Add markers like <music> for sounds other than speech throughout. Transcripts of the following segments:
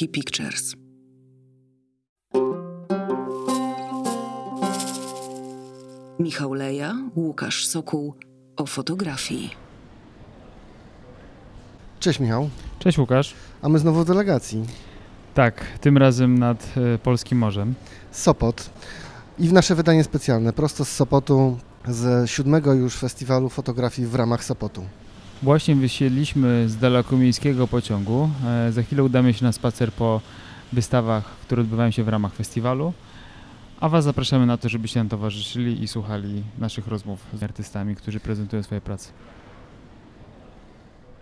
Łuki Pictures. Michał Leja, Łukasz Sokół o fotografii. Cześć Michał, Cześć Łukasz. a my znowu w delegacji. Tak, tym razem nad e, Polskim Morzem. Sopot i w nasze wydanie specjalne, prosto z Sopotu, z siódmego już festiwalu fotografii w ramach Sopotu. Właśnie wysiedliśmy z dalekomiejskiego pociągu. E, Za chwilę udamy się na spacer po wystawach, które odbywają się w ramach festiwalu. A Was zapraszamy na to, żebyście nam towarzyszyli i słuchali naszych rozmów z artystami, którzy prezentują swoje prace.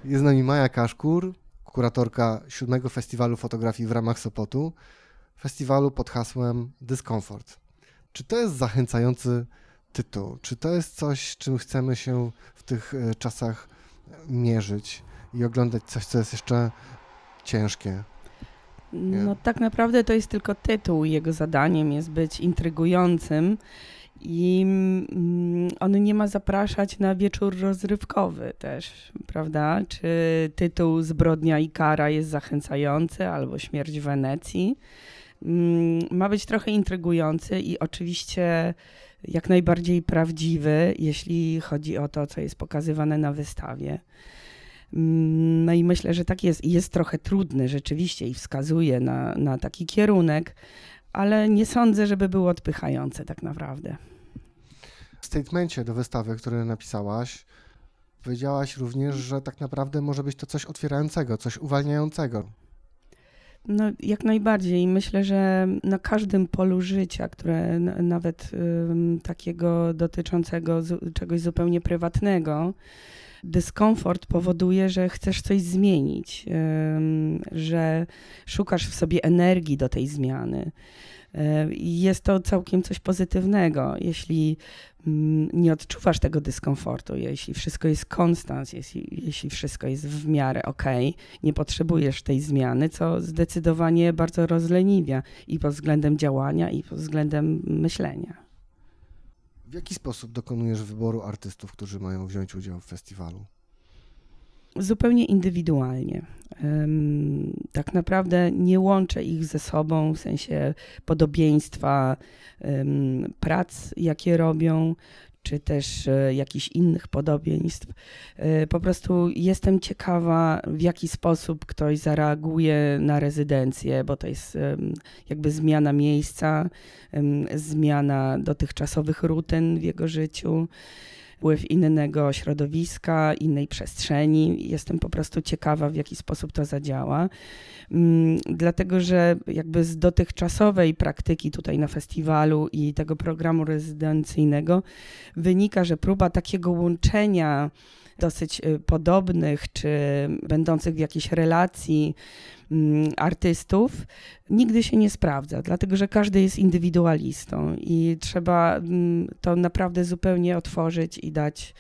Jest z nami Maja Kaszkur, kuratorka siódmego festiwalu fotografii w ramach Sopotu, festiwalu pod hasłem Dyskomfort. Czy to jest zachęcający tytuł? Czy to jest coś, czym chcemy się w tych e, czasach mierzyć i oglądać coś, co jest jeszcze ciężkie? No tak naprawdę to jest tylko tytuł. Jego zadaniem jest być intrygującym i mm, on nie ma zapraszać na wieczór rozrywkowy też, prawda? Czy tytuł Zbrodnia i kara jest zachęcający albo Śmierć w Wenecji. Mm, Ma być trochę intrygujący i oczywiście jak najbardziej prawdziwy, jeśli chodzi o to, co jest pokazywane na wystawie. Mm, No i myślę, że tak jest. I jest trochę trudny rzeczywiście i wskazuje na, na taki kierunek, ale nie sądzę, żeby było odpychające tak naprawdę. W statemencie do wystawy, który napisałaś, powiedziałaś również, że tak naprawdę może być to coś otwierającego, coś uwalniającego. No, jak najbardziej. Myślę, że na każdym polu życia, które nawet takiego dotyczącego czegoś zupełnie prywatnego, dyskomfort powoduje, że chcesz coś zmienić, że szukasz w sobie energii do tej zmiany. I jest to całkiem coś pozytywnego, jeśli mm, nie odczuwasz tego dyskomfortu, jeśli wszystko jest konstans, jeśli, jeśli wszystko jest w miarę okej, nie potrzebujesz tej zmiany, co zdecydowanie bardzo rozleniwia i pod względem działania, i pod względem myślenia. W jaki sposób dokonujesz wyboru artystów, którzy mają wziąć udział w festiwalu? Zupełnie indywidualnie. Tak naprawdę nie łączę ich ze sobą w sensie podobieństwa prac, jakie robią, czy też e, jakichś innych podobieństw. E, Po prostu jestem ciekawa, w jaki sposób ktoś zareaguje na rezydencję, bo to jest jakby zmiana miejsca, zmiana dotychczasowych rutyn w jego życiu, wpływ innego środowiska, innej przestrzeni. Jestem po prostu ciekawa, w jaki sposób to zadziała. Mm, Dlatego, że jakby z dotychczasowej praktyki tutaj na festiwalu i tego programu rezydencyjnego wynika, że próba takiego łączenia dosyć y, podobnych czy będących w jakiejś relacji mm, artystów nigdy się nie sprawdza, dlatego że każdy jest indywidualistą i trzeba mm, to naprawdę zupełnie otworzyć i dać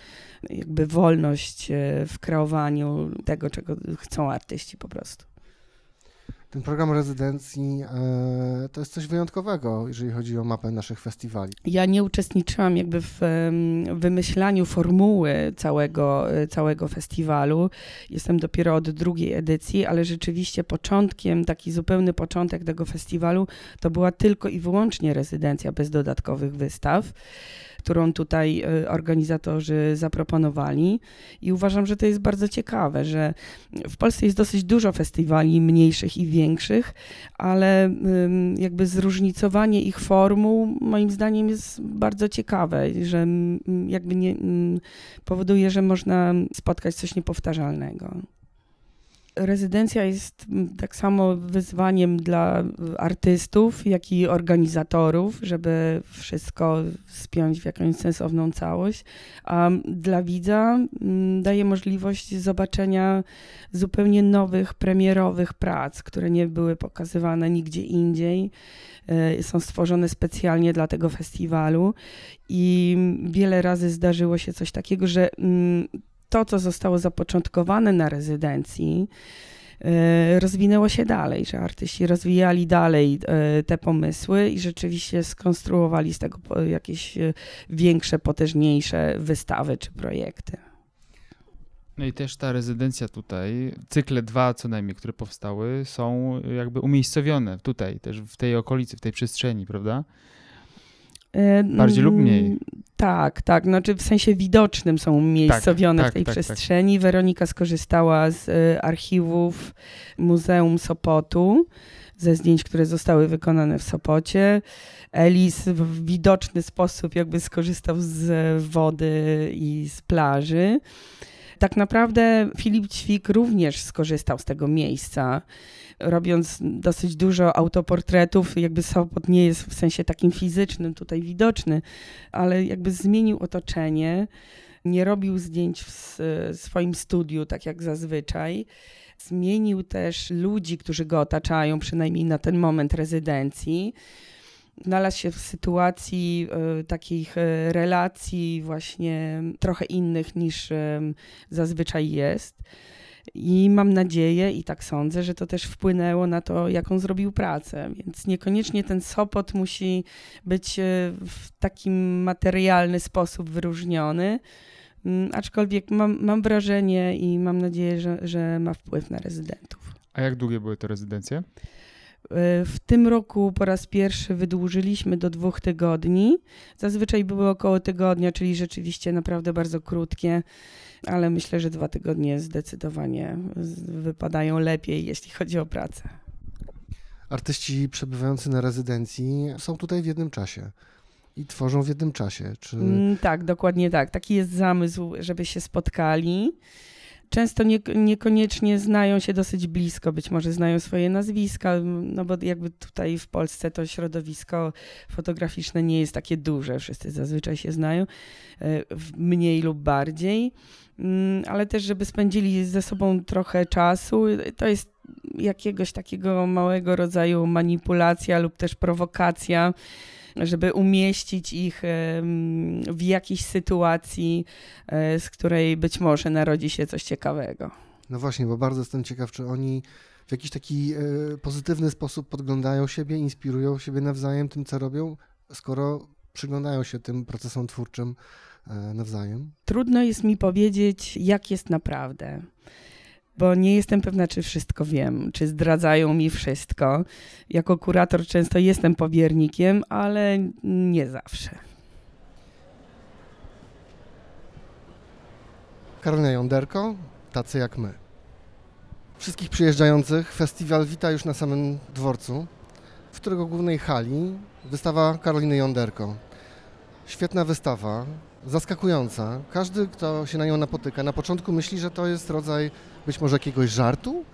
jakby wolność e, w kreowaniu tego, czego chcą artyści po prostu. Ten program rezydencji e, to jest coś wyjątkowego, jeżeli chodzi o mapę naszych festiwali. Ja nie uczestniczyłam jakby w wymyślaniu formuły całego, e, całego festiwalu. Jestem dopiero od drugiej edycji, ale rzeczywiście początkiem, taki zupełny początek tego festiwalu to była tylko i wyłącznie rezydencja bez dodatkowych wystaw którą tutaj e, organizatorzy zaproponowali i uważam, że to jest bardzo ciekawe, że w Polsce jest dosyć dużo festiwali mniejszych i większych, ale jakby zróżnicowanie ich formuł moim zdaniem jest bardzo ciekawe, że jakby nie powoduje, że można spotkać coś niepowtarzalnego. Rezydencja jest mm, tak samo wyzwaniem dla artystów, jak i organizatorów, żeby wszystko spiąć w jakąś sensowną całość. A dla widza mm, daje możliwość zobaczenia zupełnie nowych, premierowych prac, które nie były pokazywane nigdzie indziej. E, Są stworzone specjalnie dla tego festiwalu i wiele razy zdarzyło się coś takiego, że mm, to, co zostało zapoczątkowane na rezydencji, e, rozwinęło się dalej, że artyści rozwijali dalej e, te pomysły i rzeczywiście skonstruowali z tego jakieś e, większe, potężniejsze wystawy czy projekty. No i też ta rezydencja tutaj, cykle dwa co najmniej, które powstały, są jakby umiejscowione tutaj, też w tej okolicy, w tej przestrzeni, prawda? Bardziej lub mniej. Tak, tak. Znaczy w sensie widocznym są umiejscowione tak, w tej tak, tak. przestrzeni. Weronika skorzystała z e, archiwów Muzeum Sopotu, ze zdjęć, które zostały wykonane w Sopocie. Elis w widoczny sposób jakby skorzystał z wody i z plaży. Tak naprawdę Filip Ćwik również skorzystał z tego miejsca, robiąc dosyć dużo autoportretów. Jakby Sopot nie jest w sensie takim fizycznym tutaj widoczny, ale jakby zmienił otoczenie. Nie robił zdjęć w swoim studiu, tak jak zazwyczaj. Zmienił też ludzi, którzy go otaczają, przynajmniej na ten moment rezydencji. Znalazł się w sytuacji e, takich e, relacji właśnie trochę innych niż zazwyczaj jest. I mam nadzieję, i tak sądzę, że to też wpłynęło na to, jaką zrobił pracę. Więc niekoniecznie ten Sopot musi być e, w takim materialny sposób wyróżniony. Mm, Aczkolwiek mam, mam wrażenie i mam nadzieję, że, że ma wpływ na rezydentów. A jak długie były te rezydencje? E, W tym roku po raz pierwszy wydłużyliśmy do dwóch tygodni. Zazwyczaj były około tygodnia, czyli rzeczywiście naprawdę bardzo krótkie, ale myślę, że dwa tygodnie zdecydowanie wypadają lepiej, jeśli chodzi o pracę. Artyści przebywający na rezydencji są tutaj w jednym czasie i tworzą w jednym czasie. Czy Mm, tak, dokładnie tak. Taki jest zamysł, żeby się spotkali. Często nie, niekoniecznie znają się dosyć blisko, być może znają swoje nazwiska, no bo jakby tutaj w Polsce to środowisko fotograficzne nie jest takie duże, wszyscy zazwyczaj się znają, e, mniej lub bardziej, Mm, ale też, żeby spędzili ze sobą trochę czasu, to jest jakiegoś takiego małego rodzaju manipulacja lub też prowokacja, żeby umieścić ich w jakiejś sytuacji, e, z której być może narodzi się coś ciekawego. No właśnie, bo bardzo jestem ciekaw, czy oni w jakiś taki e, pozytywny sposób podglądają siebie, inspirują siebie nawzajem tym, co robią, skoro przyglądają się tym procesom twórczym e, nawzajem. Trudno jest mi powiedzieć, jak jest naprawdę. Bo nie jestem pewna, czy wszystko wiem, czy zdradzają mi wszystko. Jako kurator często jestem powiernikiem, ale nie zawsze. Karolina Jąderko, tacy jak my. Wszystkich przyjeżdżających festiwal wita już na samym dworcu, w którego głównej hali wystawa Karoliny Jąderko. Świetna wystawa, zaskakująca. Każdy, kto się na nią napotyka, na początku myśli, że to jest rodzaj być może jakiegoś żartu.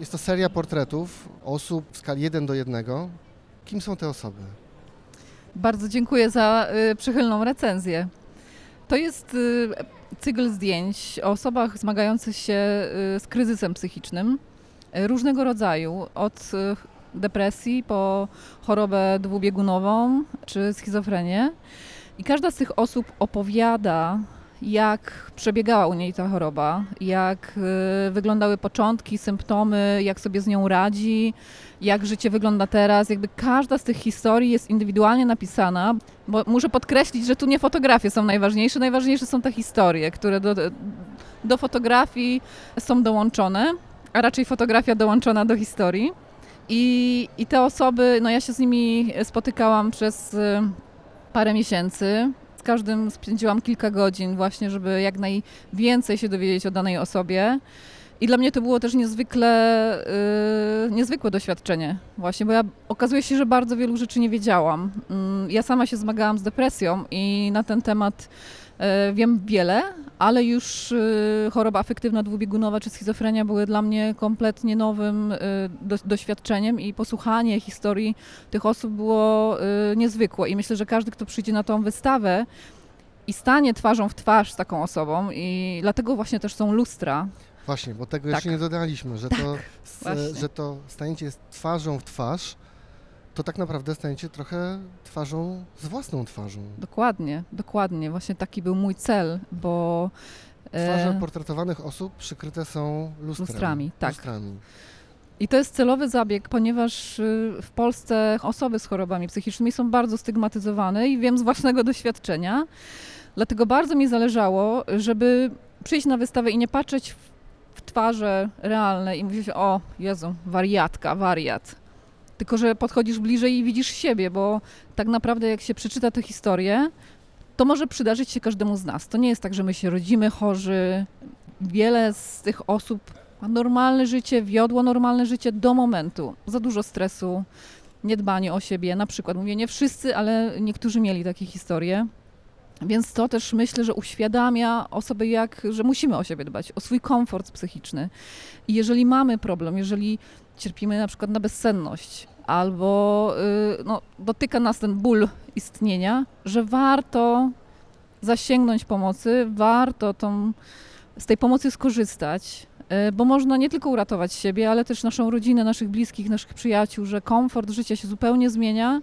Jest to seria portretów osób w skali 1 do 1. Kim są te osoby? Bardzo dziękuję za y, przychylną recenzję. To jest y, cykl zdjęć o osobach zmagających się y, z kryzysem psychicznym różnego rodzaju, od depresji po chorobę dwubiegunową czy schizofrenię. I każda z tych osób opowiada, jak przebiegała u niej ta choroba, jak y, wyglądały początki, symptomy, jak sobie z nią radzi, jak życie wygląda teraz. Jakby każda z tych historii jest indywidualnie napisana, bo muszę podkreślić, że tu nie fotografie są najważniejsze, najważniejsze są te historie, które do, do fotografii są dołączone, a raczej fotografia dołączona do historii. I, I te osoby, no ja się z nimi spotykałam przez y, parę miesięcy. Każdym spędziłam kilka godzin właśnie, żeby jak najwięcej się dowiedzieć o danej osobie. I dla mnie to było też niezwykle, yy, niezwykłe doświadczenie właśnie, bo ja okazuje się, że bardzo wielu rzeczy nie wiedziałam. Mm, Ja sama się zmagałam z depresją i na ten temat wiem wiele, ale już y, choroba afektywna dwubiegunowa czy schizofrenia były dla mnie kompletnie nowym do, doświadczeniem i posłuchanie historii tych osób było niezwykłe. I myślę, że każdy, kto przyjdzie na tą wystawę i stanie twarzą w twarz z taką osobą i dlatego właśnie też są lustra, Właśnie, bo tego Tak. jeszcze nie dodaliśmy, że, to, s- właśnie. że to staniecie twarzą w twarz, to tak naprawdę staniecie trochę twarzą z własną twarzą. Dokładnie, dokładnie. Właśnie taki był mój cel, bo Twarze e, portretowanych osób przykryte są lustrami. Lustrami, tak. Lustrami. i to jest celowy zabieg, ponieważ y, w Polsce osoby z chorobami psychicznymi są bardzo stygmatyzowane i wiem z własnego <laughs> doświadczenia. Dlatego bardzo mi zależało, żeby przyjść na wystawę i nie patrzeć w, w twarze realne i mówić, o Jezu, wariatka, wariat. Tylko, że podchodzisz bliżej i widzisz siebie, bo tak naprawdę jak się przeczyta tę historię, to może przydarzyć się każdemu z nas. To nie jest tak, że my się rodzimy chorzy. Wiele z tych osób ma normalne życie, wiodło normalne życie do momentu. Za dużo stresu, niedbanie o siebie. Na przykład, mówię nie wszyscy, ale niektórzy mieli takie historie. Więc to też myślę, że uświadamia osoby, jak, że musimy o siebie dbać, o swój komfort psychiczny. I jeżeli mamy problem, jeżeli cierpimy na przykład na bezsenność, albo y, no, dotyka nas ten ból istnienia, że warto zasięgnąć pomocy, warto tą, z tej pomocy skorzystać, y, bo można nie tylko uratować siebie, ale też naszą rodzinę, naszych bliskich, naszych przyjaciół, że komfort życia się zupełnie zmienia.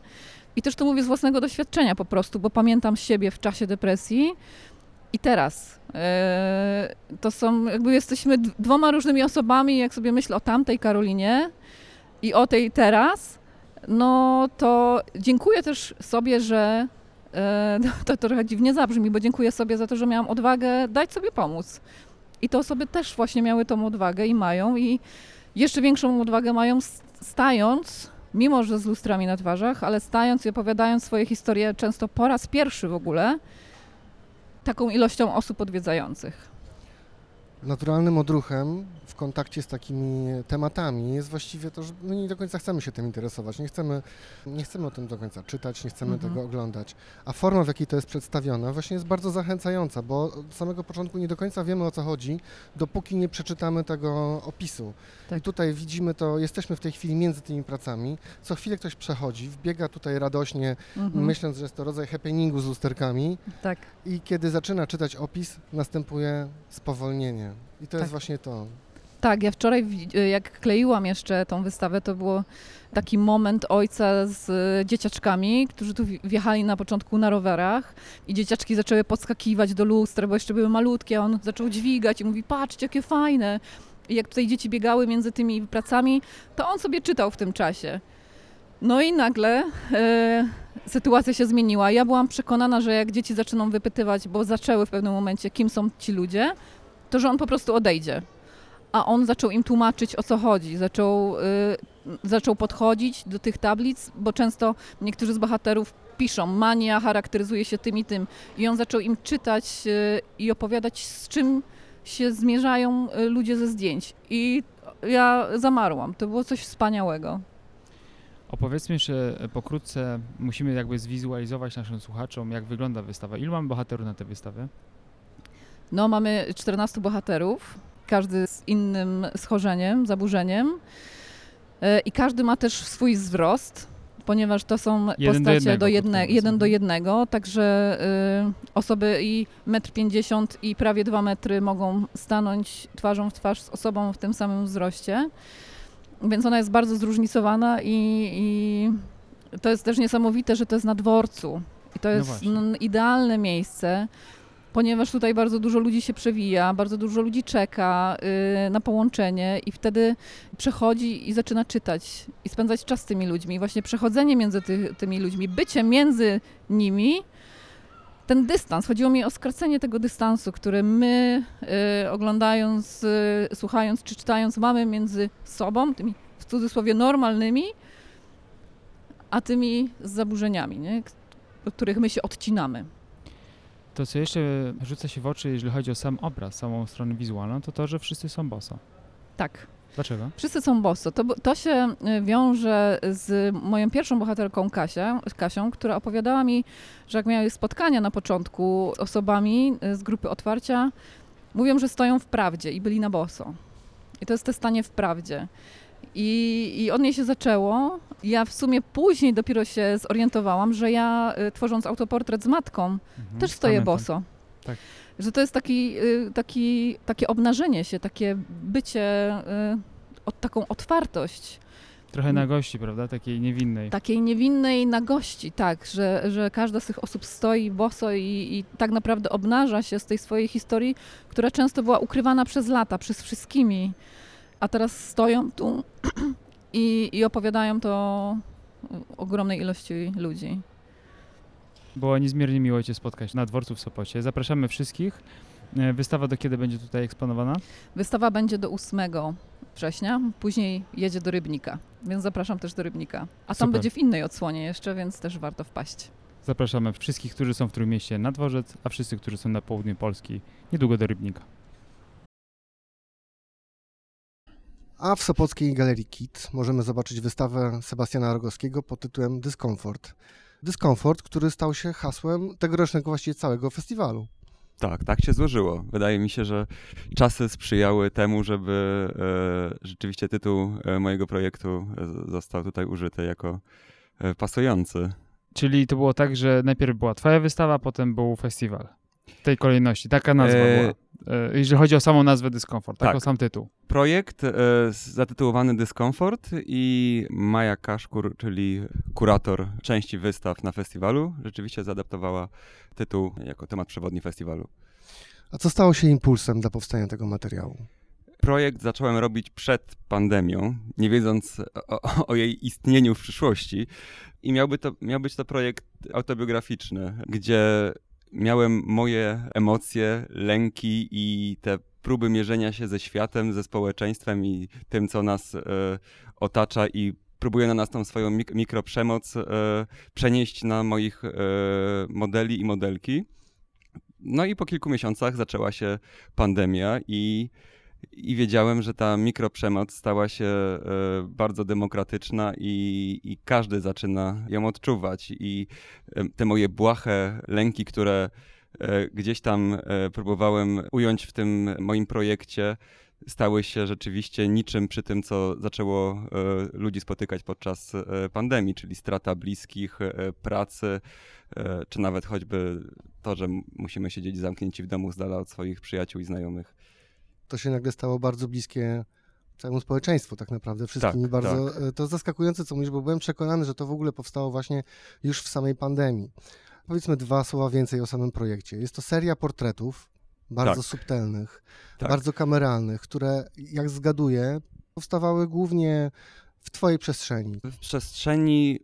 I też to mówię z własnego doświadczenia po prostu, bo pamiętam siebie w czasie depresji i teraz. Y, to są, jakby jesteśmy dwoma różnymi osobami, jak sobie myślę o tamtej Karolinie i o tej teraz, no to dziękuję też sobie, że e, <laughs> to, trochę dziwnie zabrzmi, bo dziękuję sobie za to, że miałam odwagę dać sobie pomóc. I te osoby też właśnie miały tą odwagę i mają i jeszcze większą odwagę mają stając, mimo że z lustrami na twarzach, ale stając i opowiadając swoje historie często po raz pierwszy w ogóle, taką ilością osób odwiedzających. Naturalnym odruchem w kontakcie z takimi tematami jest właściwie to, że my nie do końca chcemy się tym interesować, nie chcemy, nie chcemy o tym do końca czytać, nie chcemy Mhm. tego oglądać. A forma, w jakiej to jest przedstawione, właśnie jest bardzo zachęcająca, bo od samego początku nie do końca wiemy o co chodzi, dopóki nie przeczytamy tego opisu. Tak. I tutaj widzimy to, jesteśmy w tej chwili między tymi pracami, co chwilę ktoś przechodzi, wbiega tutaj radośnie, Mhm. myśląc, że jest to rodzaj happeningu z lusterkami, Tak. i kiedy zaczyna czytać opis, następuje spowolnienie. I to Tak. jest właśnie to. Tak, ja wczoraj, jak kleiłam jeszcze tą wystawę, to było taki moment ojca z dzieciaczkami, którzy tu wj- wjechali na początku na rowerach i dzieciaczki zaczęły podskakiwać do lustra, bo jeszcze były malutkie, a on zaczął dźwigać i mówi, patrzcie, jakie fajne. I jak tutaj dzieci biegały między tymi pracami, to on sobie czytał w tym czasie. No i nagle e, sytuacja się zmieniła. Ja byłam przekonana, że jak dzieci zaczną wypytywać, bo zaczęły w pewnym momencie, kim są ci ludzie, to że on po prostu odejdzie a on zaczął im tłumaczyć o co chodzi. Zaczął, y, zaczął podchodzić do tych tablic, bo często niektórzy z bohaterów piszą, mania charakteryzuje się tym i tym. I on zaczął im czytać y, i opowiadać, z czym się zmierzają y, ludzie ze zdjęć. I ja zamarłam. To było coś wspaniałego. Opowiedzmy jeszcze e, pokrótce, musimy jakby zwizualizować naszym słuchaczom, jak wygląda wystawa. Ilu mamy bohaterów na tę wystawę? No, mamy 14 bohaterów, każdy z innym schorzeniem, zaburzeniem. Y, I każdy ma też swój wzrost, ponieważ to są Jeden do postacie jednego, do jedne, jeden do jednego, także y, osoby i 1,50 m i prawie 2 metry mogą stanąć twarzą w twarz z osobą w tym samym wzroście. Więc ona jest bardzo zróżnicowana i, i to jest też niesamowite, że to jest na dworcu. I to No jest właśnie. n- idealne miejsce, ponieważ tutaj bardzo dużo ludzi się przewija, bardzo dużo ludzi czeka y, na połączenie i wtedy przechodzi i zaczyna czytać i spędzać czas z tymi ludźmi. Właśnie przechodzenie między ty, tymi ludźmi, bycie między nimi, ten dystans. Chodziło mi o skracenie tego dystansu, który my y, oglądając, y, słuchając czy czytając mamy między sobą, tymi w cudzysłowie normalnymi, a tymi z zaburzeniami, nie? Których my się odcinamy. To, co jeszcze rzuca się w oczy, jeżeli chodzi o sam obraz, samą stronę wizualną, to to, że wszyscy są boso. Tak. Dlaczego? Wszyscy są bosso. To, to się y, wiąże z moją pierwszą bohaterką Kasia, Kasią, która opowiadała mi, że jak miały spotkania na początku osobami y, z grupy otwarcia, mówią, że stoją w prawdzie i byli na boso. I to jest te stanie w prawdzie. I, I od niej się zaczęło. Ja w sumie później dopiero się zorientowałam, że ja y, tworząc autoportret z matką, Mhm, też stoję pamiętam. boso. Tak. Że to jest taki, y, taki, takie obnażenie się, takie bycie, y, od, taką otwartość, Trochę nagości, prawda? Takiej niewinnej. takiej niewinnej nagości, tak, że, że każda z tych osób stoi boso i, i tak naprawdę obnaża się z tej swojej historii, która często była ukrywana przez lata, przez wszystkimi, a teraz stoją tu <clears throat> i, i opowiadają to ogromnej ilości ludzi. Było niezmiernie miło Cię spotkać na dworcu w Sopocie. Zapraszamy wszystkich E, Wystawa do kiedy będzie tutaj eksponowana? Wystawa będzie do 8 września, później jedzie do Rybnika, więc zapraszam też do Rybnika. A tam Super. będzie w innej odsłonie jeszcze, więc też warto wpaść. Zapraszamy wszystkich, którzy są w Trójmieście na dworzec, a wszyscy, którzy są na południu Polski niedługo do Rybnika. A w Sopockiej Galerii KIT możemy zobaczyć wystawę Sebastiana Rogowskiego pod tytułem Dyskomfort. Dyskomfort, który stał się hasłem tegorocznego właściwie całego festiwalu. Tak, tak się złożyło. Wydaje mi się, że czasy sprzyjały temu, żeby e, rzeczywiście tytuł e, mojego projektu e, został tutaj użyty jako e, pasujący. Czyli to było tak, że najpierw była twoja wystawa, potem był festiwal. W tej kolejności. Taka nazwa E, była. E, Jeżeli chodzi o samą nazwę Dyskomfort, tak, tak. o sam tytuł. Projekt e, zatytułowany Dyskomfort i Maja Kaszkur, czyli kurator części wystaw na festiwalu, rzeczywiście zaadaptowała tytuł jako temat przewodni festiwalu. A co stało się impulsem dla powstania tego materiału? Projekt zacząłem robić przed pandemią, nie wiedząc o, o jej istnieniu w przyszłości. I miałby to, miał być to projekt autobiograficzny, gdzie miałem moje emocje, lęki i te próby mierzenia się ze światem, ze społeczeństwem i tym, co nas e, otacza i próbuję na nas tą swoją mik- mikroprzemoc e, przenieść na moich e, modeli i modelki. No i po kilku miesiącach zaczęła się pandemia i i wiedziałem, że ta mikroprzemoc stała się e, bardzo demokratyczna i, i każdy zaczyna ją odczuwać. I e, te moje błahe lęki, które e, gdzieś tam próbowałem ująć w tym moim projekcie, stały się rzeczywiście niczym przy tym, co zaczęło ludzi spotykać podczas pandemii, czyli strata bliskich, pracy, czy nawet choćby to, że musimy siedzieć zamknięci w domu z dala od swoich przyjaciół i znajomych. To się nagle stało bardzo bliskie całemu społeczeństwu tak naprawdę, wszystkimi Tak, bardzo, e, to zaskakujące co mówisz, bo byłem przekonany, że to w ogóle powstało właśnie już w samej pandemii. Powiedzmy dwa słowa więcej o samym projekcie. Jest to seria portretów, bardzo Tak. subtelnych, Tak. bardzo kameralnych, które, jak zgaduję, powstawały głównie w twojej przestrzeni. w przestrzeni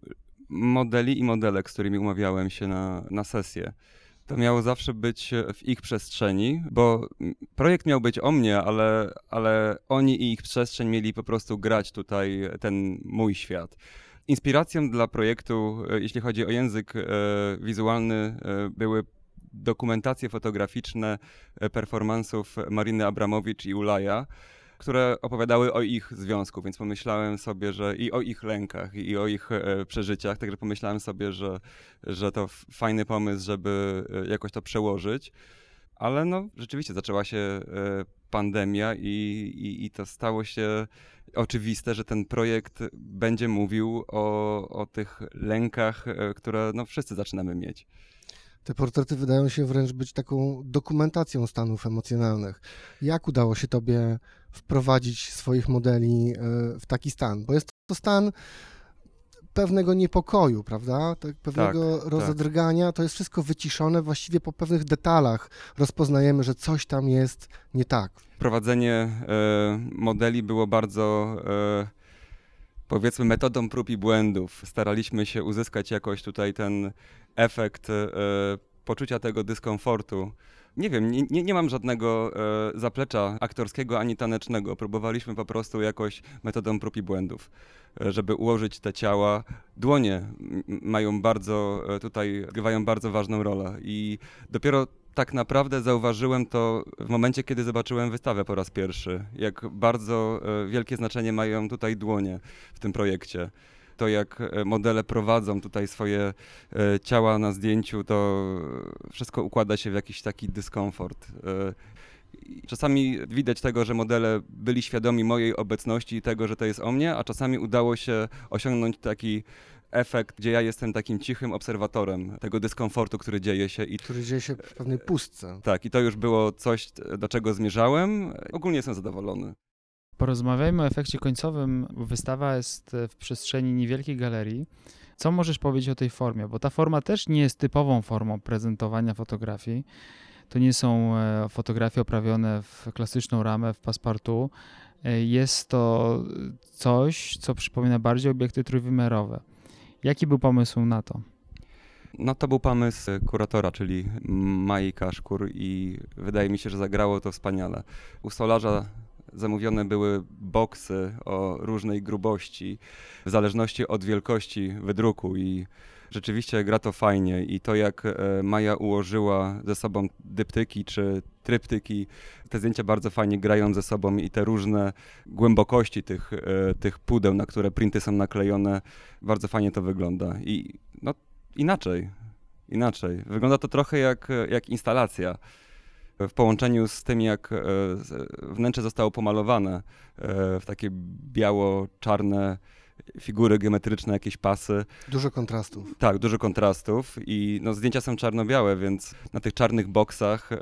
modeli i modelek, z którymi umawiałem się na, na sesję. To miało zawsze być w ich przestrzeni, bo projekt miał być o mnie, ale, ale oni i ich przestrzeń mieli po prostu grać tutaj ten mój świat. Inspiracją dla projektu, e, jeśli chodzi o język e, wizualny, e, były dokumentacje fotograficzne e, performansów Mariny Abramowicz i Ulaja, które opowiadały o ich związku, więc pomyślałem sobie, że i o ich lękach, i o ich e, przeżyciach, także pomyślałem sobie, że, że to fajny pomysł, żeby e, jakoś to przełożyć. Ale no, rzeczywiście zaczęła się e, pandemia i, i, i to stało się oczywiste, że ten projekt będzie mówił o, o tych lękach, e, które no, wszyscy zaczynamy mieć. Te portrety wydają się wręcz być taką dokumentacją stanów emocjonalnych. Jak udało się tobie wprowadzić swoich modeli e, w taki stan? Bo jest to stan pewnego niepokoju, prawda? Tak, pewnego tak. rozedrgania. To jest wszystko wyciszone. Właściwie po pewnych detalach rozpoznajemy, że coś tam jest nie tak. prowadzenie e, modeli było bardzo, e, powiedzmy, metodą prób i błędów. Staraliśmy się uzyskać jakoś tutaj ten efekt e, poczucia tego dyskomfortu. Nie wiem, nie, nie, nie mam żadnego e, zaplecza aktorskiego ani tanecznego. Próbowaliśmy po prostu jakoś metodą prób i błędów, e, żeby ułożyć te ciała. Dłonie mają bardzo, e, tutaj grywają bardzo ważną rolę i dopiero tak naprawdę zauważyłem to w momencie, kiedy zobaczyłem wystawę po raz pierwszy. Jak bardzo e, wielkie znaczenie mają tutaj dłonie w tym projekcie. To jak e, modele prowadzą tutaj swoje e, ciała na zdjęciu, to wszystko układa się w jakiś taki dyskomfort. E, Czasami widać tego, że modele byli świadomi mojej obecności i tego, że to jest o mnie, a czasami udało się osiągnąć taki efekt, gdzie ja jestem takim cichym obserwatorem tego dyskomfortu, który dzieje się i Który dzieje się w pewnej pustce. tak, i to już było coś, do czego zmierzałem. Ogólnie jestem zadowolony. Porozmawiajmy o efekcie końcowym. Wystawa jest e, w przestrzeni niewielkiej galerii. Co możesz powiedzieć o tej formie? Bo ta forma też nie jest typową formą prezentowania fotografii. To nie są e, fotografie oprawione w klasyczną ramę, w passepartout. E, Jest to coś, co przypomina bardziej obiekty trójwymiarowe. Jaki był pomysł na to? No to był pomysł kuratora, czyli Mai Kaszkur i wydaje mi się, że zagrało to wspaniale. U stolarza zamówione były boksy o różnej grubości, w zależności od wielkości wydruku i rzeczywiście gra to fajnie i to jak e, Maja ułożyła ze sobą dyptyki czy tryptyki, te zdjęcia bardzo fajnie grają ze sobą i te różne głębokości tych, e, tych pudeł, na które printy są naklejone, bardzo fajnie to wygląda i no inaczej, inaczej. Wygląda to trochę jak, jak instalacja w połączeniu z tym, jak e, wnętrze zostało pomalowane e, w takie biało-czarne figury geometryczne, jakieś pasy. Dużo kontrastów. Tak, dużo kontrastów i no, zdjęcia są czarno-białe, więc na tych czarnych boksach, e,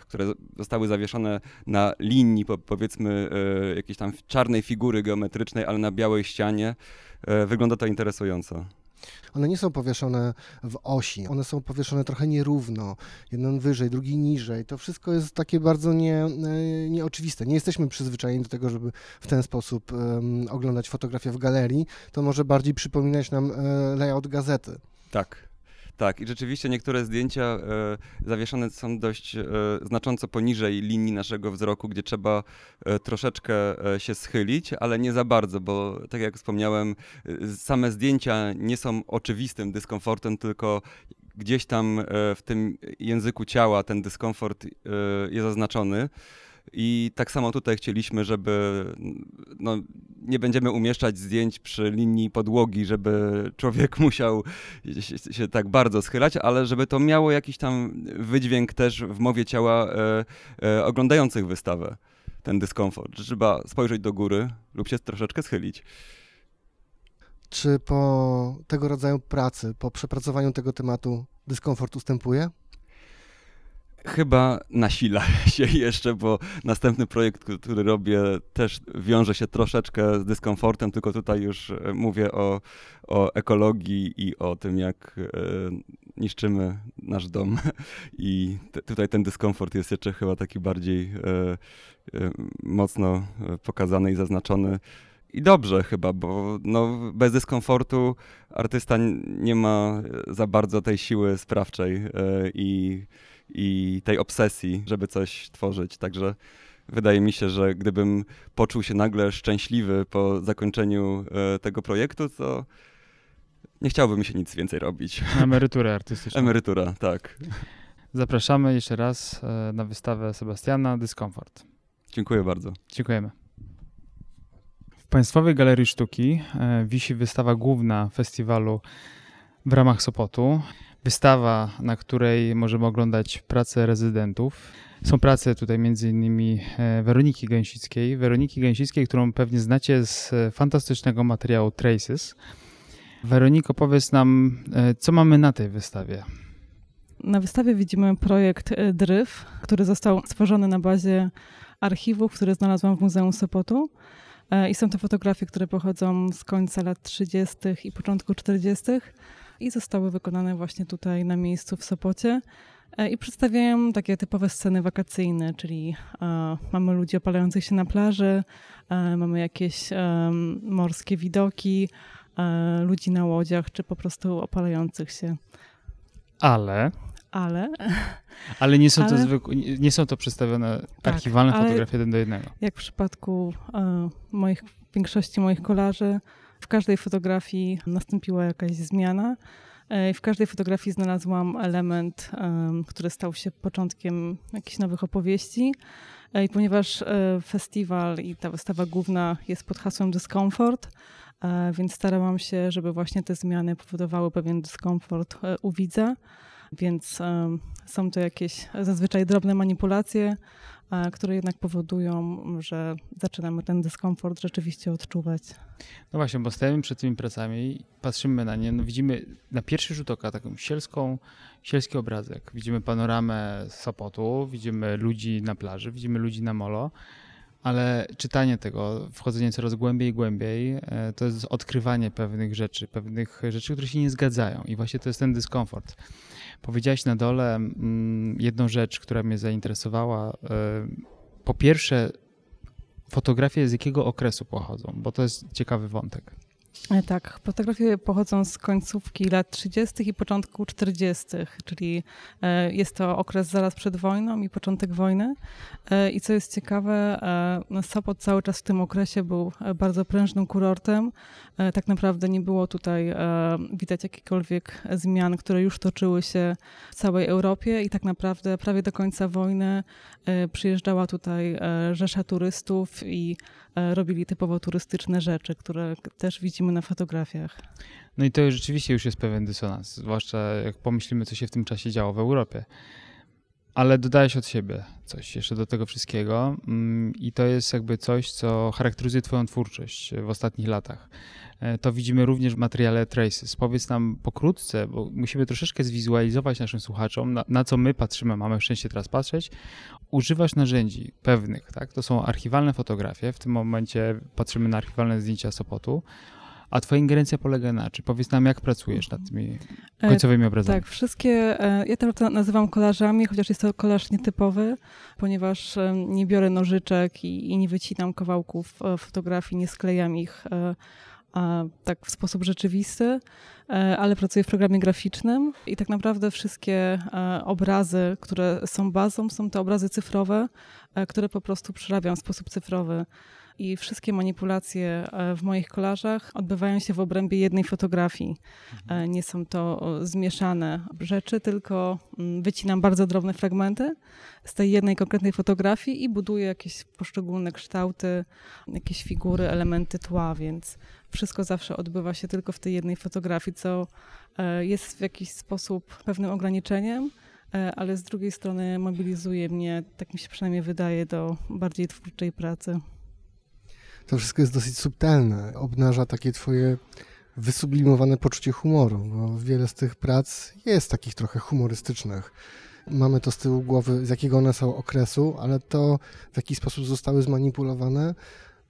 które zostały zawieszone na linii, po, powiedzmy, e, jakiejś tam czarnej figury geometrycznej, ale na białej ścianie, e, wygląda to interesująco. One nie są powieszone w osi, one są powieszone trochę nierówno, jeden wyżej, drugi niżej. To wszystko jest takie bardzo nie, e, nieoczywiste. Nie jesteśmy przyzwyczajeni do tego, żeby w ten sposób em, oglądać fotografię w galerii. To może bardziej przypominać nam e, layout gazety. Tak. Tak, i rzeczywiście niektóre zdjęcia e, zawieszone są dość e, znacząco poniżej linii naszego wzroku, gdzie trzeba e, troszeczkę się schylić, ale nie za bardzo, bo tak jak wspomniałem, same zdjęcia nie są oczywistym dyskomfortem, tylko gdzieś tam w tym języku ciała ten dyskomfort jest zaznaczony. I tak samo tutaj chcieliśmy, żeby no, nie będziemy umieszczać zdjęć przy linii podłogi, żeby człowiek <laughs> musiał się, się tak bardzo schylać, ale żeby to miało jakiś tam wydźwięk też w mowie ciała e, e, oglądających wystawę, ten dyskomfort. Trzeba spojrzeć do góry lub się troszeczkę schylić. Czy po tego rodzaju pracy, po przepracowaniu tego tematu dyskomfort ustępuje? Chyba nasila <laughs> się jeszcze, bo następny projekt, który robię, też wiąże się troszeczkę z dyskomfortem, tylko tutaj już e, mówię o, o ekologii i o tym, jak e, niszczymy nasz dom. <laughs> I tutaj ten dyskomfort jest jeszcze chyba taki bardziej e, mocno pokazany i zaznaczony. I dobrze chyba, bo no, bez dyskomfortu artysta nie ma za bardzo tej siły sprawczej i i tej obsesji, żeby coś tworzyć. Także wydaje mi się, że gdybym poczuł się nagle szczęśliwy po zakończeniu e, tego projektu, to nie chciałbym mi się nic więcej robić. Na <laughs> emeryturę artystyczną. Emerytura, tak. Zapraszamy jeszcze raz e, na wystawę Sebastiana Dyskomfort. Dziękuję bardzo. Dziękujemy. W Państwowej Galerii Sztuki e, wisi wystawa główna festiwalu w ramach Sopotu. Wystawa, na której możemy oglądać prace rezydentów. Są prace tutaj innymi e, Weroniki Gęsickiej. Weroniki Gęsickiej, którą pewnie znacie z e, fantastycznego materiału Traces. Weroniko, powiedz nam, e, co mamy na tej wystawie? Na wystawie widzimy projekt Dryf, który został stworzony na bazie archiwów, które znalazłam w Muzeum Sopotu. I są to fotografie, które pochodzą z końca lat 30. i początku 40. i zostały wykonane właśnie tutaj na miejscu w Sopocie. E, I przedstawiają takie typowe sceny wakacyjne, czyli e, mamy ludzi opalających się na plaży, e, mamy jakieś em, morskie widoki, e, ludzi na łodziach, czy po prostu opalających się. Ale, Ale ale nie są to Ale- zwykłe, nie są to przedstawione Tak, archiwalne fotografie jeden do jednego. jak w przypadku e, moich, większości moich kolarzy, w każdej fotografii nastąpiła jakaś zmiana. E, W każdej fotografii znalazłam element, em, który stał się początkiem jakichś nowych opowieści. E, I ponieważ e, festiwal i ta wystawa główna jest pod hasłem dyskomfort, więc starałam się, żeby właśnie te zmiany powodowały pewien dyskomfort u widza. Więc są to jakieś zazwyczaj drobne manipulacje, które jednak powodują, że zaczynamy ten dyskomfort rzeczywiście odczuwać. No właśnie, bo stajemy przed tymi pracami patrzymy na nie, no widzimy na pierwszy rzut oka taką sielską, sielski obrazek. Widzimy panoramę Sopotu, widzimy ludzi na plaży, widzimy ludzi na molo, ale czytanie tego, wchodzenie coraz głębiej i głębiej, e, to jest odkrywanie pewnych rzeczy, pewnych rzeczy, które się nie zgadzają i właśnie to jest ten dyskomfort. Powiedziałaś na dole mm, jedną rzecz, która mnie zainteresowała. E, Po pierwsze, fotografie z jakiego okresu pochodzą, bo to jest ciekawy wątek. E, Tak, fotografie pochodzą z końcówki lat 30. i początku 40., czyli e, jest to okres zaraz przed wojną i początek wojny. E, I co jest ciekawe, Sopot cały czas w tym okresie był bardzo prężnym kurortem. Tak naprawdę nie było tutaj widać jakichkolwiek zmian, które już toczyły się w całej Europie i tak naprawdę prawie do końca wojny przyjeżdżała tutaj rzesza turystów i robili typowo turystyczne rzeczy, które też widzimy na fotografiach. No i to rzeczywiście już jest pewien dysonans, zwłaszcza jak pomyślimy, co się w tym czasie działo w Europie. Ale dodałeś od siebie coś jeszcze do tego wszystkiego mm, i to jest jakby coś, co charakteryzuje twoją twórczość w ostatnich latach. E, To widzimy również w materiale Traces. Powiedz nam pokrótce, bo musimy troszeczkę zwizualizować naszym słuchaczom, na, na co my patrzymy, mamy szczęście teraz patrzeć. Używasz narzędzi pewnych, tak? To są archiwalne fotografie. W tym momencie patrzymy na archiwalne zdjęcia Sopotu. A twoja ingerencja polega na czym? Powiedz nam, jak pracujesz nad tymi E, końcowymi obrazami. Tak, wszystkie, e, ja to nazywam kolażami, chociaż jest to kolaż nietypowy, ponieważ nie biorę nożyczek i, i nie wycinam kawałków fotografii, nie sklejam ich tak w sposób rzeczywisty, e, ale pracuję w programie graficznym i tak naprawdę wszystkie e, obrazy, które są bazą, są to obrazy cyfrowe, e, które po prostu przerabiam w sposób cyfrowy. I wszystkie manipulacje w moich kolażach odbywają się w obrębie jednej fotografii. Nie są to zmieszane rzeczy, tylko mm, wycinam bardzo drobne fragmenty z tej jednej konkretnej fotografii i buduję jakieś poszczególne kształty, jakieś figury, elementy tła, więc wszystko zawsze odbywa się tylko w tej jednej fotografii, co e, jest w jakiś sposób pewnym ograniczeniem, e, ale z drugiej strony mobilizuje mnie, tak mi się przynajmniej wydaje, do bardziej twórczej pracy. To wszystko jest dosyć subtelne. Obnaża takie twoje wysublimowane poczucie humoru, bo wiele z tych prac jest takich trochę humorystycznych. Mamy to z tyłu głowy, z jakiego one są okresu, ale to, w jaki sposób zostały zmanipulowane,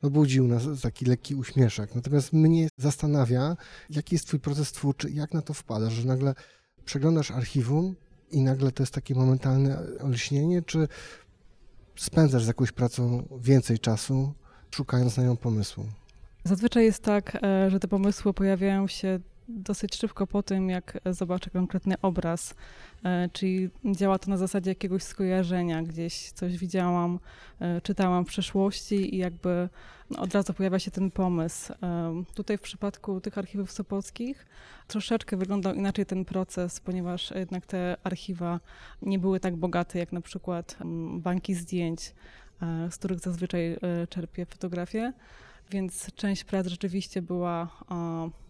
no budził nas taki lekki uśmieszek. Natomiast mnie zastanawia, jaki jest twój proces twórczy, jak na to wpadasz, że nagle przeglądasz archiwum i nagle to jest takie momentalne olśnienie, czy spędzasz z jakąś pracą więcej czasu, szukając na nią pomysłu? Zazwyczaj jest tak, e, że te pomysły pojawiają się dosyć szybko po tym, jak zobaczę konkretny obraz. E, Czyli działa to na zasadzie jakiegoś skojarzenia, gdzieś coś widziałam, e, czytałam w przeszłości i jakby no, od razu pojawia się ten pomysł. E, Tutaj w przypadku tych archiwów sopockich troszeczkę wyglądał inaczej ten proces, ponieważ jednak te archiwa nie były tak bogate jak na przykład banki zdjęć, z których zazwyczaj czerpię fotografię. Więc część prac rzeczywiście była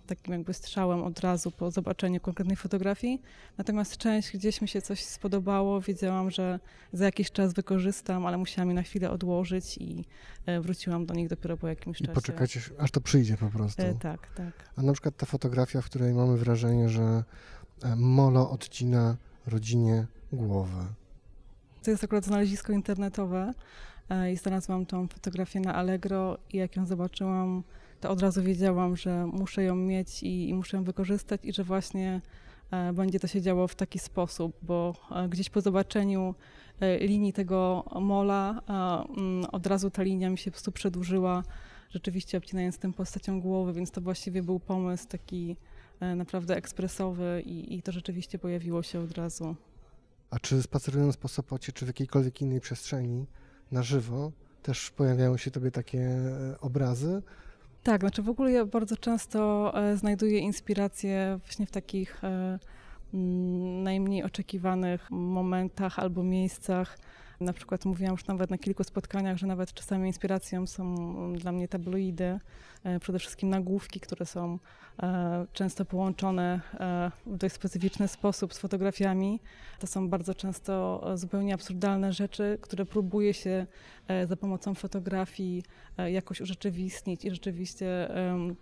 takim jakby strzałem od razu po zobaczeniu konkretnej fotografii. Natomiast część gdzieś mi się coś spodobało, wiedziałam, że za jakiś czas wykorzystam, ale musiałam je na chwilę odłożyć i e, wróciłam do nich dopiero po jakimś I czasie. poczekać, aż- aż to przyjdzie po prostu. E, tak, tak. A na przykład ta fotografia, w której mamy wrażenie, że e, Molo odcina rodzinie głowę. To jest akurat znalezisko internetowe e, i znalazłam tą fotografię na Allegro i jak ją zobaczyłam, to od razu wiedziałam, że muszę ją mieć i, i muszę ją wykorzystać i że właśnie e, będzie to się działo w taki sposób, bo e, gdzieś po zobaczeniu linii tego mola mm, od razu ta linia mi się po prostu przedłużyła, rzeczywiście obcinając tym postacią głowy, więc to właściwie był pomysł taki naprawdę ekspresowy i, i to rzeczywiście pojawiło się od razu. A czy spacerując po Sopocie, czy w jakiejkolwiek innej przestrzeni na żywo, też pojawiają się tobie takie e, obrazy? Tak, znaczy w ogóle ja bardzo często e, znajduję inspirację właśnie w takich e, najmniej oczekiwanych momentach albo miejscach. Na przykład mówiłam już nawet na kilku spotkaniach, że nawet czasami inspiracją są dla mnie tabloidy, e, przede wszystkim nagłówki, które są e, często połączone e, w dość specyficzny sposób z fotografiami. To są bardzo często zupełnie absurdalne rzeczy, które próbuje się za pomocą fotografii jakoś urzeczywistnić i rzeczywiście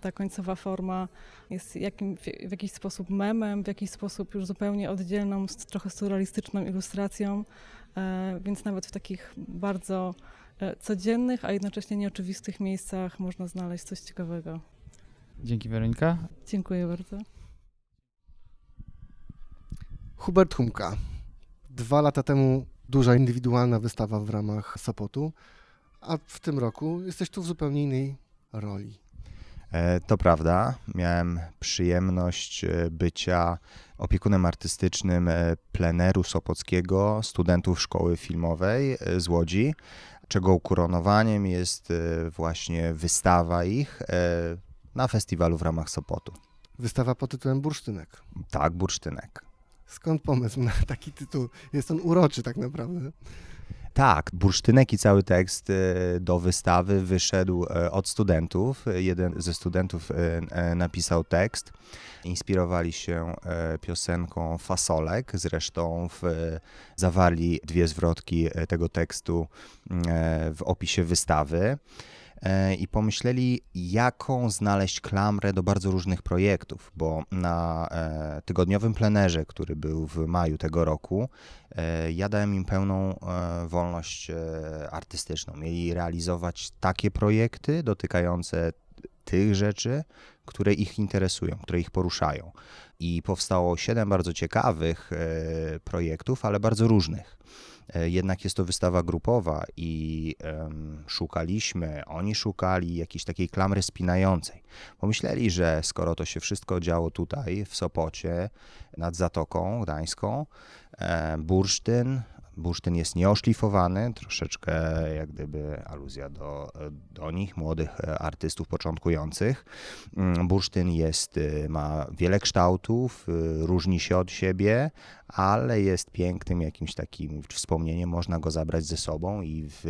ta końcowa forma jest jakim, w, jakiś sposób memem, w jakiś sposób już zupełnie oddzielną, trochę surrealistyczną ilustracją, więc nawet w takich bardzo e, codziennych, a jednocześnie nieoczywistych miejscach można znaleźć coś ciekawego. Dzięki Weronika. Dziękuję bardzo. Hubert Humka. Dwa lata temu duża indywidualna wystawa w ramach Sopotu, a w tym roku jesteś tu w zupełnie innej roli. E, To prawda. Miałem przyjemność e, bycia opiekunem artystycznym e, pleneru Sopockiego studentów szkoły filmowej z Łodzi, czego ukoronowaniem jest właśnie wystawa ich na festiwalu w ramach Sopotu. Wystawa pod tytułem Bursztynek. Tak, Bursztynek. Skąd pomysł na taki tytuł? Jest on uroczy tak naprawdę. Tak, bursztynek i cały tekst e, do wystawy wyszedł e, od studentów. Jeden ze studentów e, napisał tekst. Inspirowali się piosenką Fasolek. Zresztą w, zawarli dwie zwrotki tego tekstu w opisie wystawy. E, I pomyśleli, jaką znaleźć klamrę do bardzo różnych projektów, bo na e, tygodniowym plenerze, który był w maju tego roku, E, Ja dałem im pełną wolność artystyczną. Mieli realizować takie projekty dotykające tych rzeczy, które ich interesują, które ich poruszają. I powstało siedem bardzo ciekawych projektów, ale bardzo różnych. E, Jednak jest to wystawa grupowa i szukaliśmy, oni szukali jakiejś takiej klamry spinającej. Pomyśleli, że skoro to się wszystko działo tutaj w Sopocie, nad Zatoką Gdańską, e, bursztyn. Bursztyn jest nieoszlifowany, troszeczkę jak gdyby aluzja do, do nich, młodych e, artystów początkujących. Mm, Bursztyn jest, y, ma wiele kształtów, y, różni się od siebie, ale jest pięknym jakimś takim wspomnieniem, można go zabrać ze sobą i w,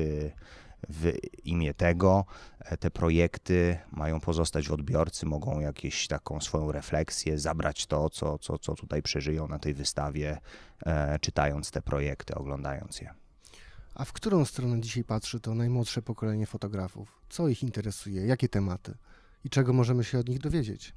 w imię tego e, te projekty mają pozostać w odbiorcy, mogą jakieś taką swoją refleksję, zabrać to, co, co, co tutaj przeżyją na tej wystawie, e, czytając te projekty, oglądając je. A w którą stronę dzisiaj patrzy to najmłodsze pokolenie fotografów? Co ich interesuje? Jakie tematy? I czego możemy się od nich dowiedzieć?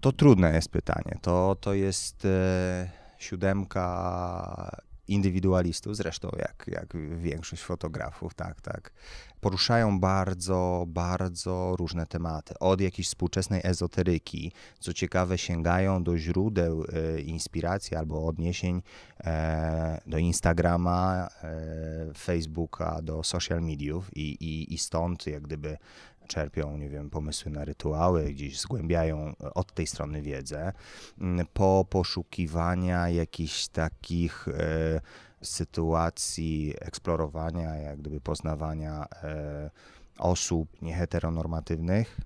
To trudne jest pytanie. To, to jest e, siódemka indywidualistów, zresztą jak, jak większość fotografów, tak, tak. Poruszają bardzo, bardzo różne tematy. Od jakiejś współczesnej ezoteryki, co ciekawe, sięgają do źródeł e, inspiracji albo odniesień e, do Instagrama, e, Facebooka, do social mediów i, i, i stąd jak gdyby czerpią, nie wiem, pomysły na rytuały, gdzieś zgłębiają od tej strony wiedzę, mm, po poszukiwania jakichś takich e, sytuacji, eksplorowania, jak gdyby poznawania e, osób nieheteronormatywnych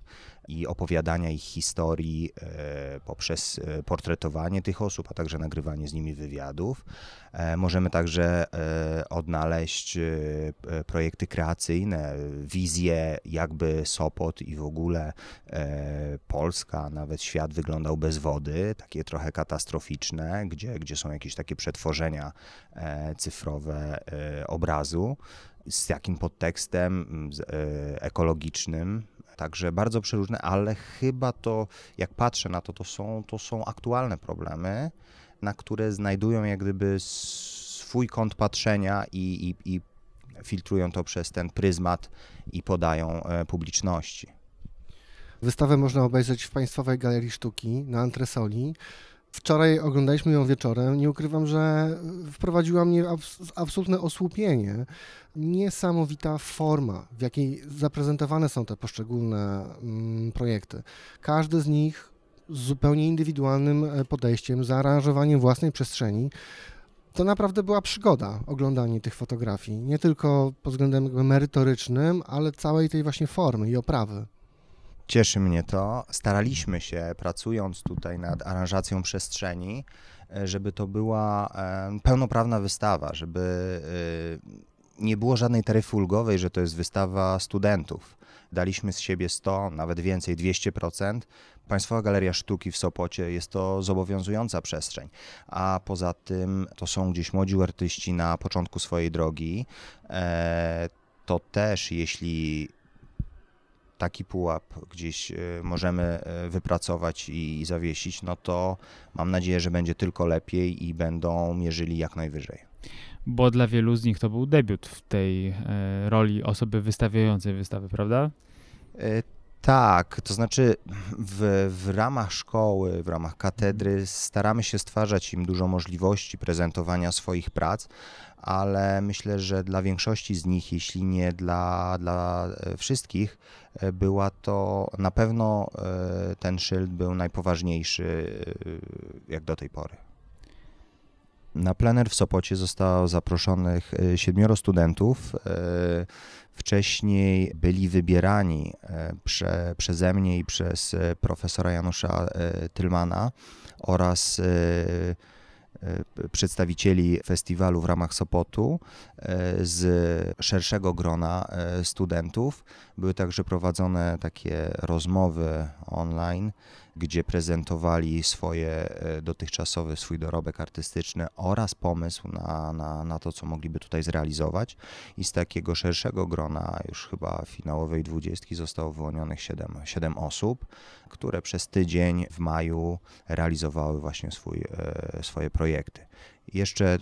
i opowiadania ich historii e, poprzez e, portretowanie tych osób, a także nagrywanie z nimi wywiadów. E, możemy także odnaleźć projekty kreacyjne, wizje jakby Sopot i w ogóle Polska, nawet świat wyglądał bez wody, takie trochę katastroficzne, gdzie, gdzie są jakieś takie przetworzenia cyfrowe obrazu z jakim podtekstem ekologicznym. Także bardzo przeróżne, ale chyba to, jak patrzę na to, to są, to są aktualne problemy, na które znajdują jak gdyby swój kąt patrzenia i, i, i filtrują to przez ten pryzmat i podają e, publiczności. Wystawę można obejrzeć w Państwowej Galerii Sztuki na Antresoli. Wczoraj oglądaliśmy ją wieczorem. Nie ukrywam, że wprowadziła mnie abs- absolutne osłupienie. Niesamowita forma, w jakiej zaprezentowane są te poszczególne mm, projekty. Każdy z nich z zupełnie indywidualnym e, podejściem, zaaranżowaniem własnej przestrzeni. To naprawdę była przygoda oglądanie tych fotografii. Nie tylko pod względem merytorycznym, ale całej tej właśnie formy i oprawy. Cieszy mnie to. Staraliśmy się, pracując tutaj nad aranżacją przestrzeni, e, żeby to była e, pełnoprawna wystawa, żeby e, nie było żadnej taryfy ulgowej, że to jest wystawa studentów. Daliśmy z siebie 100, nawet więcej, 200%. Państwowa Galeria Sztuki w Sopocie jest to zobowiązująca przestrzeń, a poza tym to są gdzieś młodzi artyści na początku swojej drogi. To też, jeśli taki pułap gdzieś e, możemy e, wypracować i zawiesić, no to mam nadzieję, że będzie tylko lepiej i będą mierzyli jak najwyżej. Bo dla wielu z nich to był debiut w tej e, roli osoby wystawiającej wystawy, prawda? Tak, to znaczy w, w ramach szkoły, w ramach katedry staramy się stwarzać im dużo możliwości prezentowania swoich prac, ale myślę, że dla większości z nich, jeśli nie dla, dla e, wszystkich, e, była to na pewno e, ten szyld był najpoważniejszy jak do tej pory. Na plener w Sopocie zostało zaproszonych e, siedmioro studentów. E, Wcześniej byli wybierani e, prze, przeze mnie i przez profesora Janusza Tylmana oraz przedstawicieli festiwalu w ramach Sopotu z szerszego grona studentów. Były także prowadzone takie rozmowy online, gdzie prezentowali swoje e, dotychczasowy swój dorobek artystyczny oraz pomysł na, na, na to, co mogliby tutaj zrealizować. I z takiego szerszego grona, już chyba finałowej dwudziestki, zostało wyłonionych siedem, siedem osób, które przez tydzień w maju realizowały właśnie swój, e, swoje projekty. Jeszcze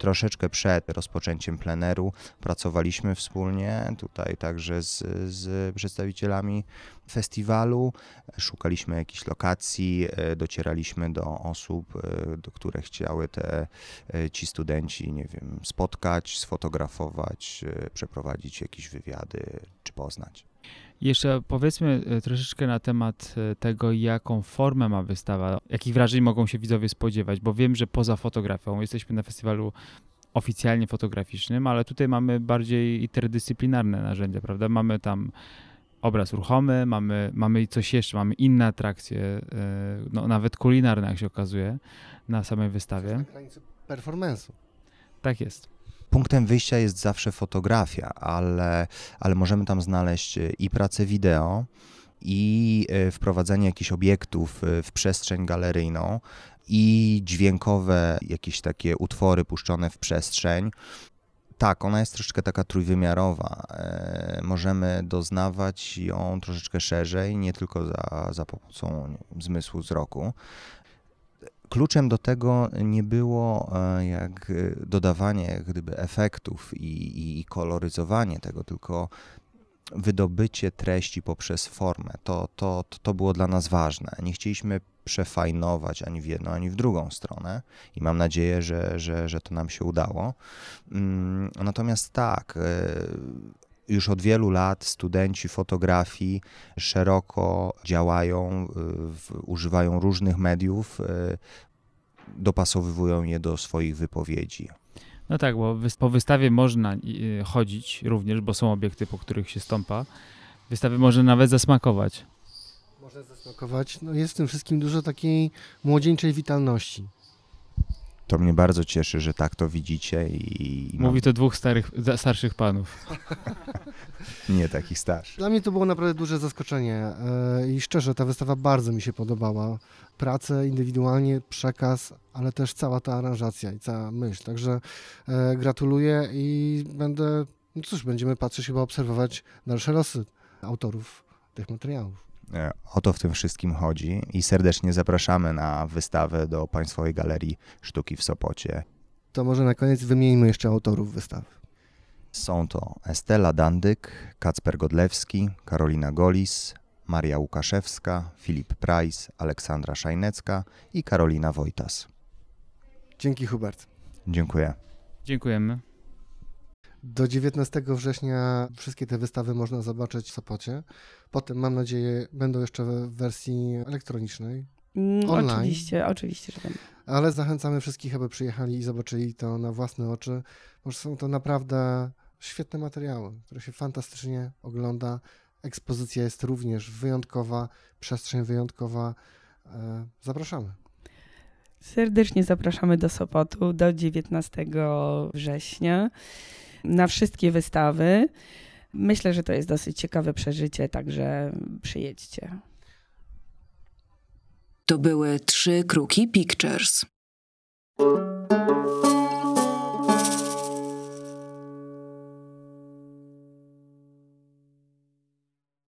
troszeczkę przed rozpoczęciem pleneru pracowaliśmy wspólnie tutaj także z, z przedstawicielami festiwalu. Szukaliśmy jakichś lokacji, e, docieraliśmy do osób, e, do które chciały te e, ci studenci, nie wiem, spotkać, sfotografować, przeprowadzić jakieś wywiady czy poznać. Jeszcze powiedzmy e, troszeczkę na temat e, tego, jaką formę ma wystawa, jakich wrażeń mogą się widzowie spodziewać, bo wiem, że poza fotografią jesteśmy na festiwalu oficjalnie fotograficznym, ale tutaj mamy bardziej interdyscyplinarne narzędzia, prawda? Mamy tam obraz ruchomy, mamy, mamy coś jeszcze, mamy inne atrakcje, e, no, nawet kulinarne, jak się okazuje, na samej wystawie. Na granicy performance'u. Tak jest. Punktem wyjścia jest zawsze fotografia, ale, ale możemy tam znaleźć e, i pracę wideo, i e, wprowadzenie jakichś obiektów e, w przestrzeń galeryjną, i dźwiękowe jakieś takie utwory puszczone w przestrzeń. Tak, ona jest troszeczkę taka trójwymiarowa. Możemy doznawać ją troszeczkę szerzej, nie tylko za, za pomocą zmysłu wzroku. Kluczem do tego nie było e, jak e, dodawanie jak gdyby efektów i, i, koloryzowanie tego, tylko wydobycie treści poprzez formę. To, to, to, to było dla nas ważne. Nie chcieliśmy przefajnować ani w jedną, ani w drugą stronę i mam nadzieję, że, że, że to nam się udało. Mm, Natomiast tak, e, już od wielu lat studenci fotografii szeroko działają, w, używają różnych mediów, e, dopasowywują je do swoich wypowiedzi. No tak, bo po wystawie można y, chodzić również, bo są obiekty, po których się stąpa. Wystawy można nawet zasmakować. Można zasmakować. No jest w tym wszystkim dużo takiej młodzieńczej witalności. To mnie bardzo cieszy, że tak to widzicie i, i mam Mówi to dwóch starych, starszych panów. <laughs> nie takich starszych. Dla mnie to było naprawdę duże zaskoczenie e, i szczerze ta wystawa bardzo mi się podobała. Prace indywidualnie, przekaz, ale też cała ta aranżacja i cała myśl. Także e, gratuluję i będę, no cóż, będziemy patrzeć, chyba obserwować dalsze losy autorów tych materiałów. E, O to w tym wszystkim chodzi i serdecznie zapraszamy na wystawę do Państwowej Galerii Sztuki w Sopocie. To może na koniec wymieńmy jeszcze autorów wystawy. Są to Estela Dandyk, Kacper Godlewski, Karolina Golis, Maria Łukaszewska, Filip Price, Aleksandra Szajnecka i Karolina Wojtas. Dzięki Hubert. Dziękuję. Dziękujemy. Do 19 września wszystkie te wystawy można zobaczyć w Sopocie. Potem, mam nadzieję, będą jeszcze w wersji elektronicznej, Mm, Online? Oczywiście, oczywiście, że będę. ale zachęcamy wszystkich, aby przyjechali i zobaczyli to na własne oczy, bo są to naprawdę świetne materiały, które się fantastycznie ogląda. Ekspozycja jest również wyjątkowa, przestrzeń wyjątkowa. E, Zapraszamy. Serdecznie zapraszamy do Sopotu do 19 września na wszystkie wystawy. Myślę, że to jest dosyć ciekawe przeżycie, także przyjedźcie. To były trzy kruki Pictures.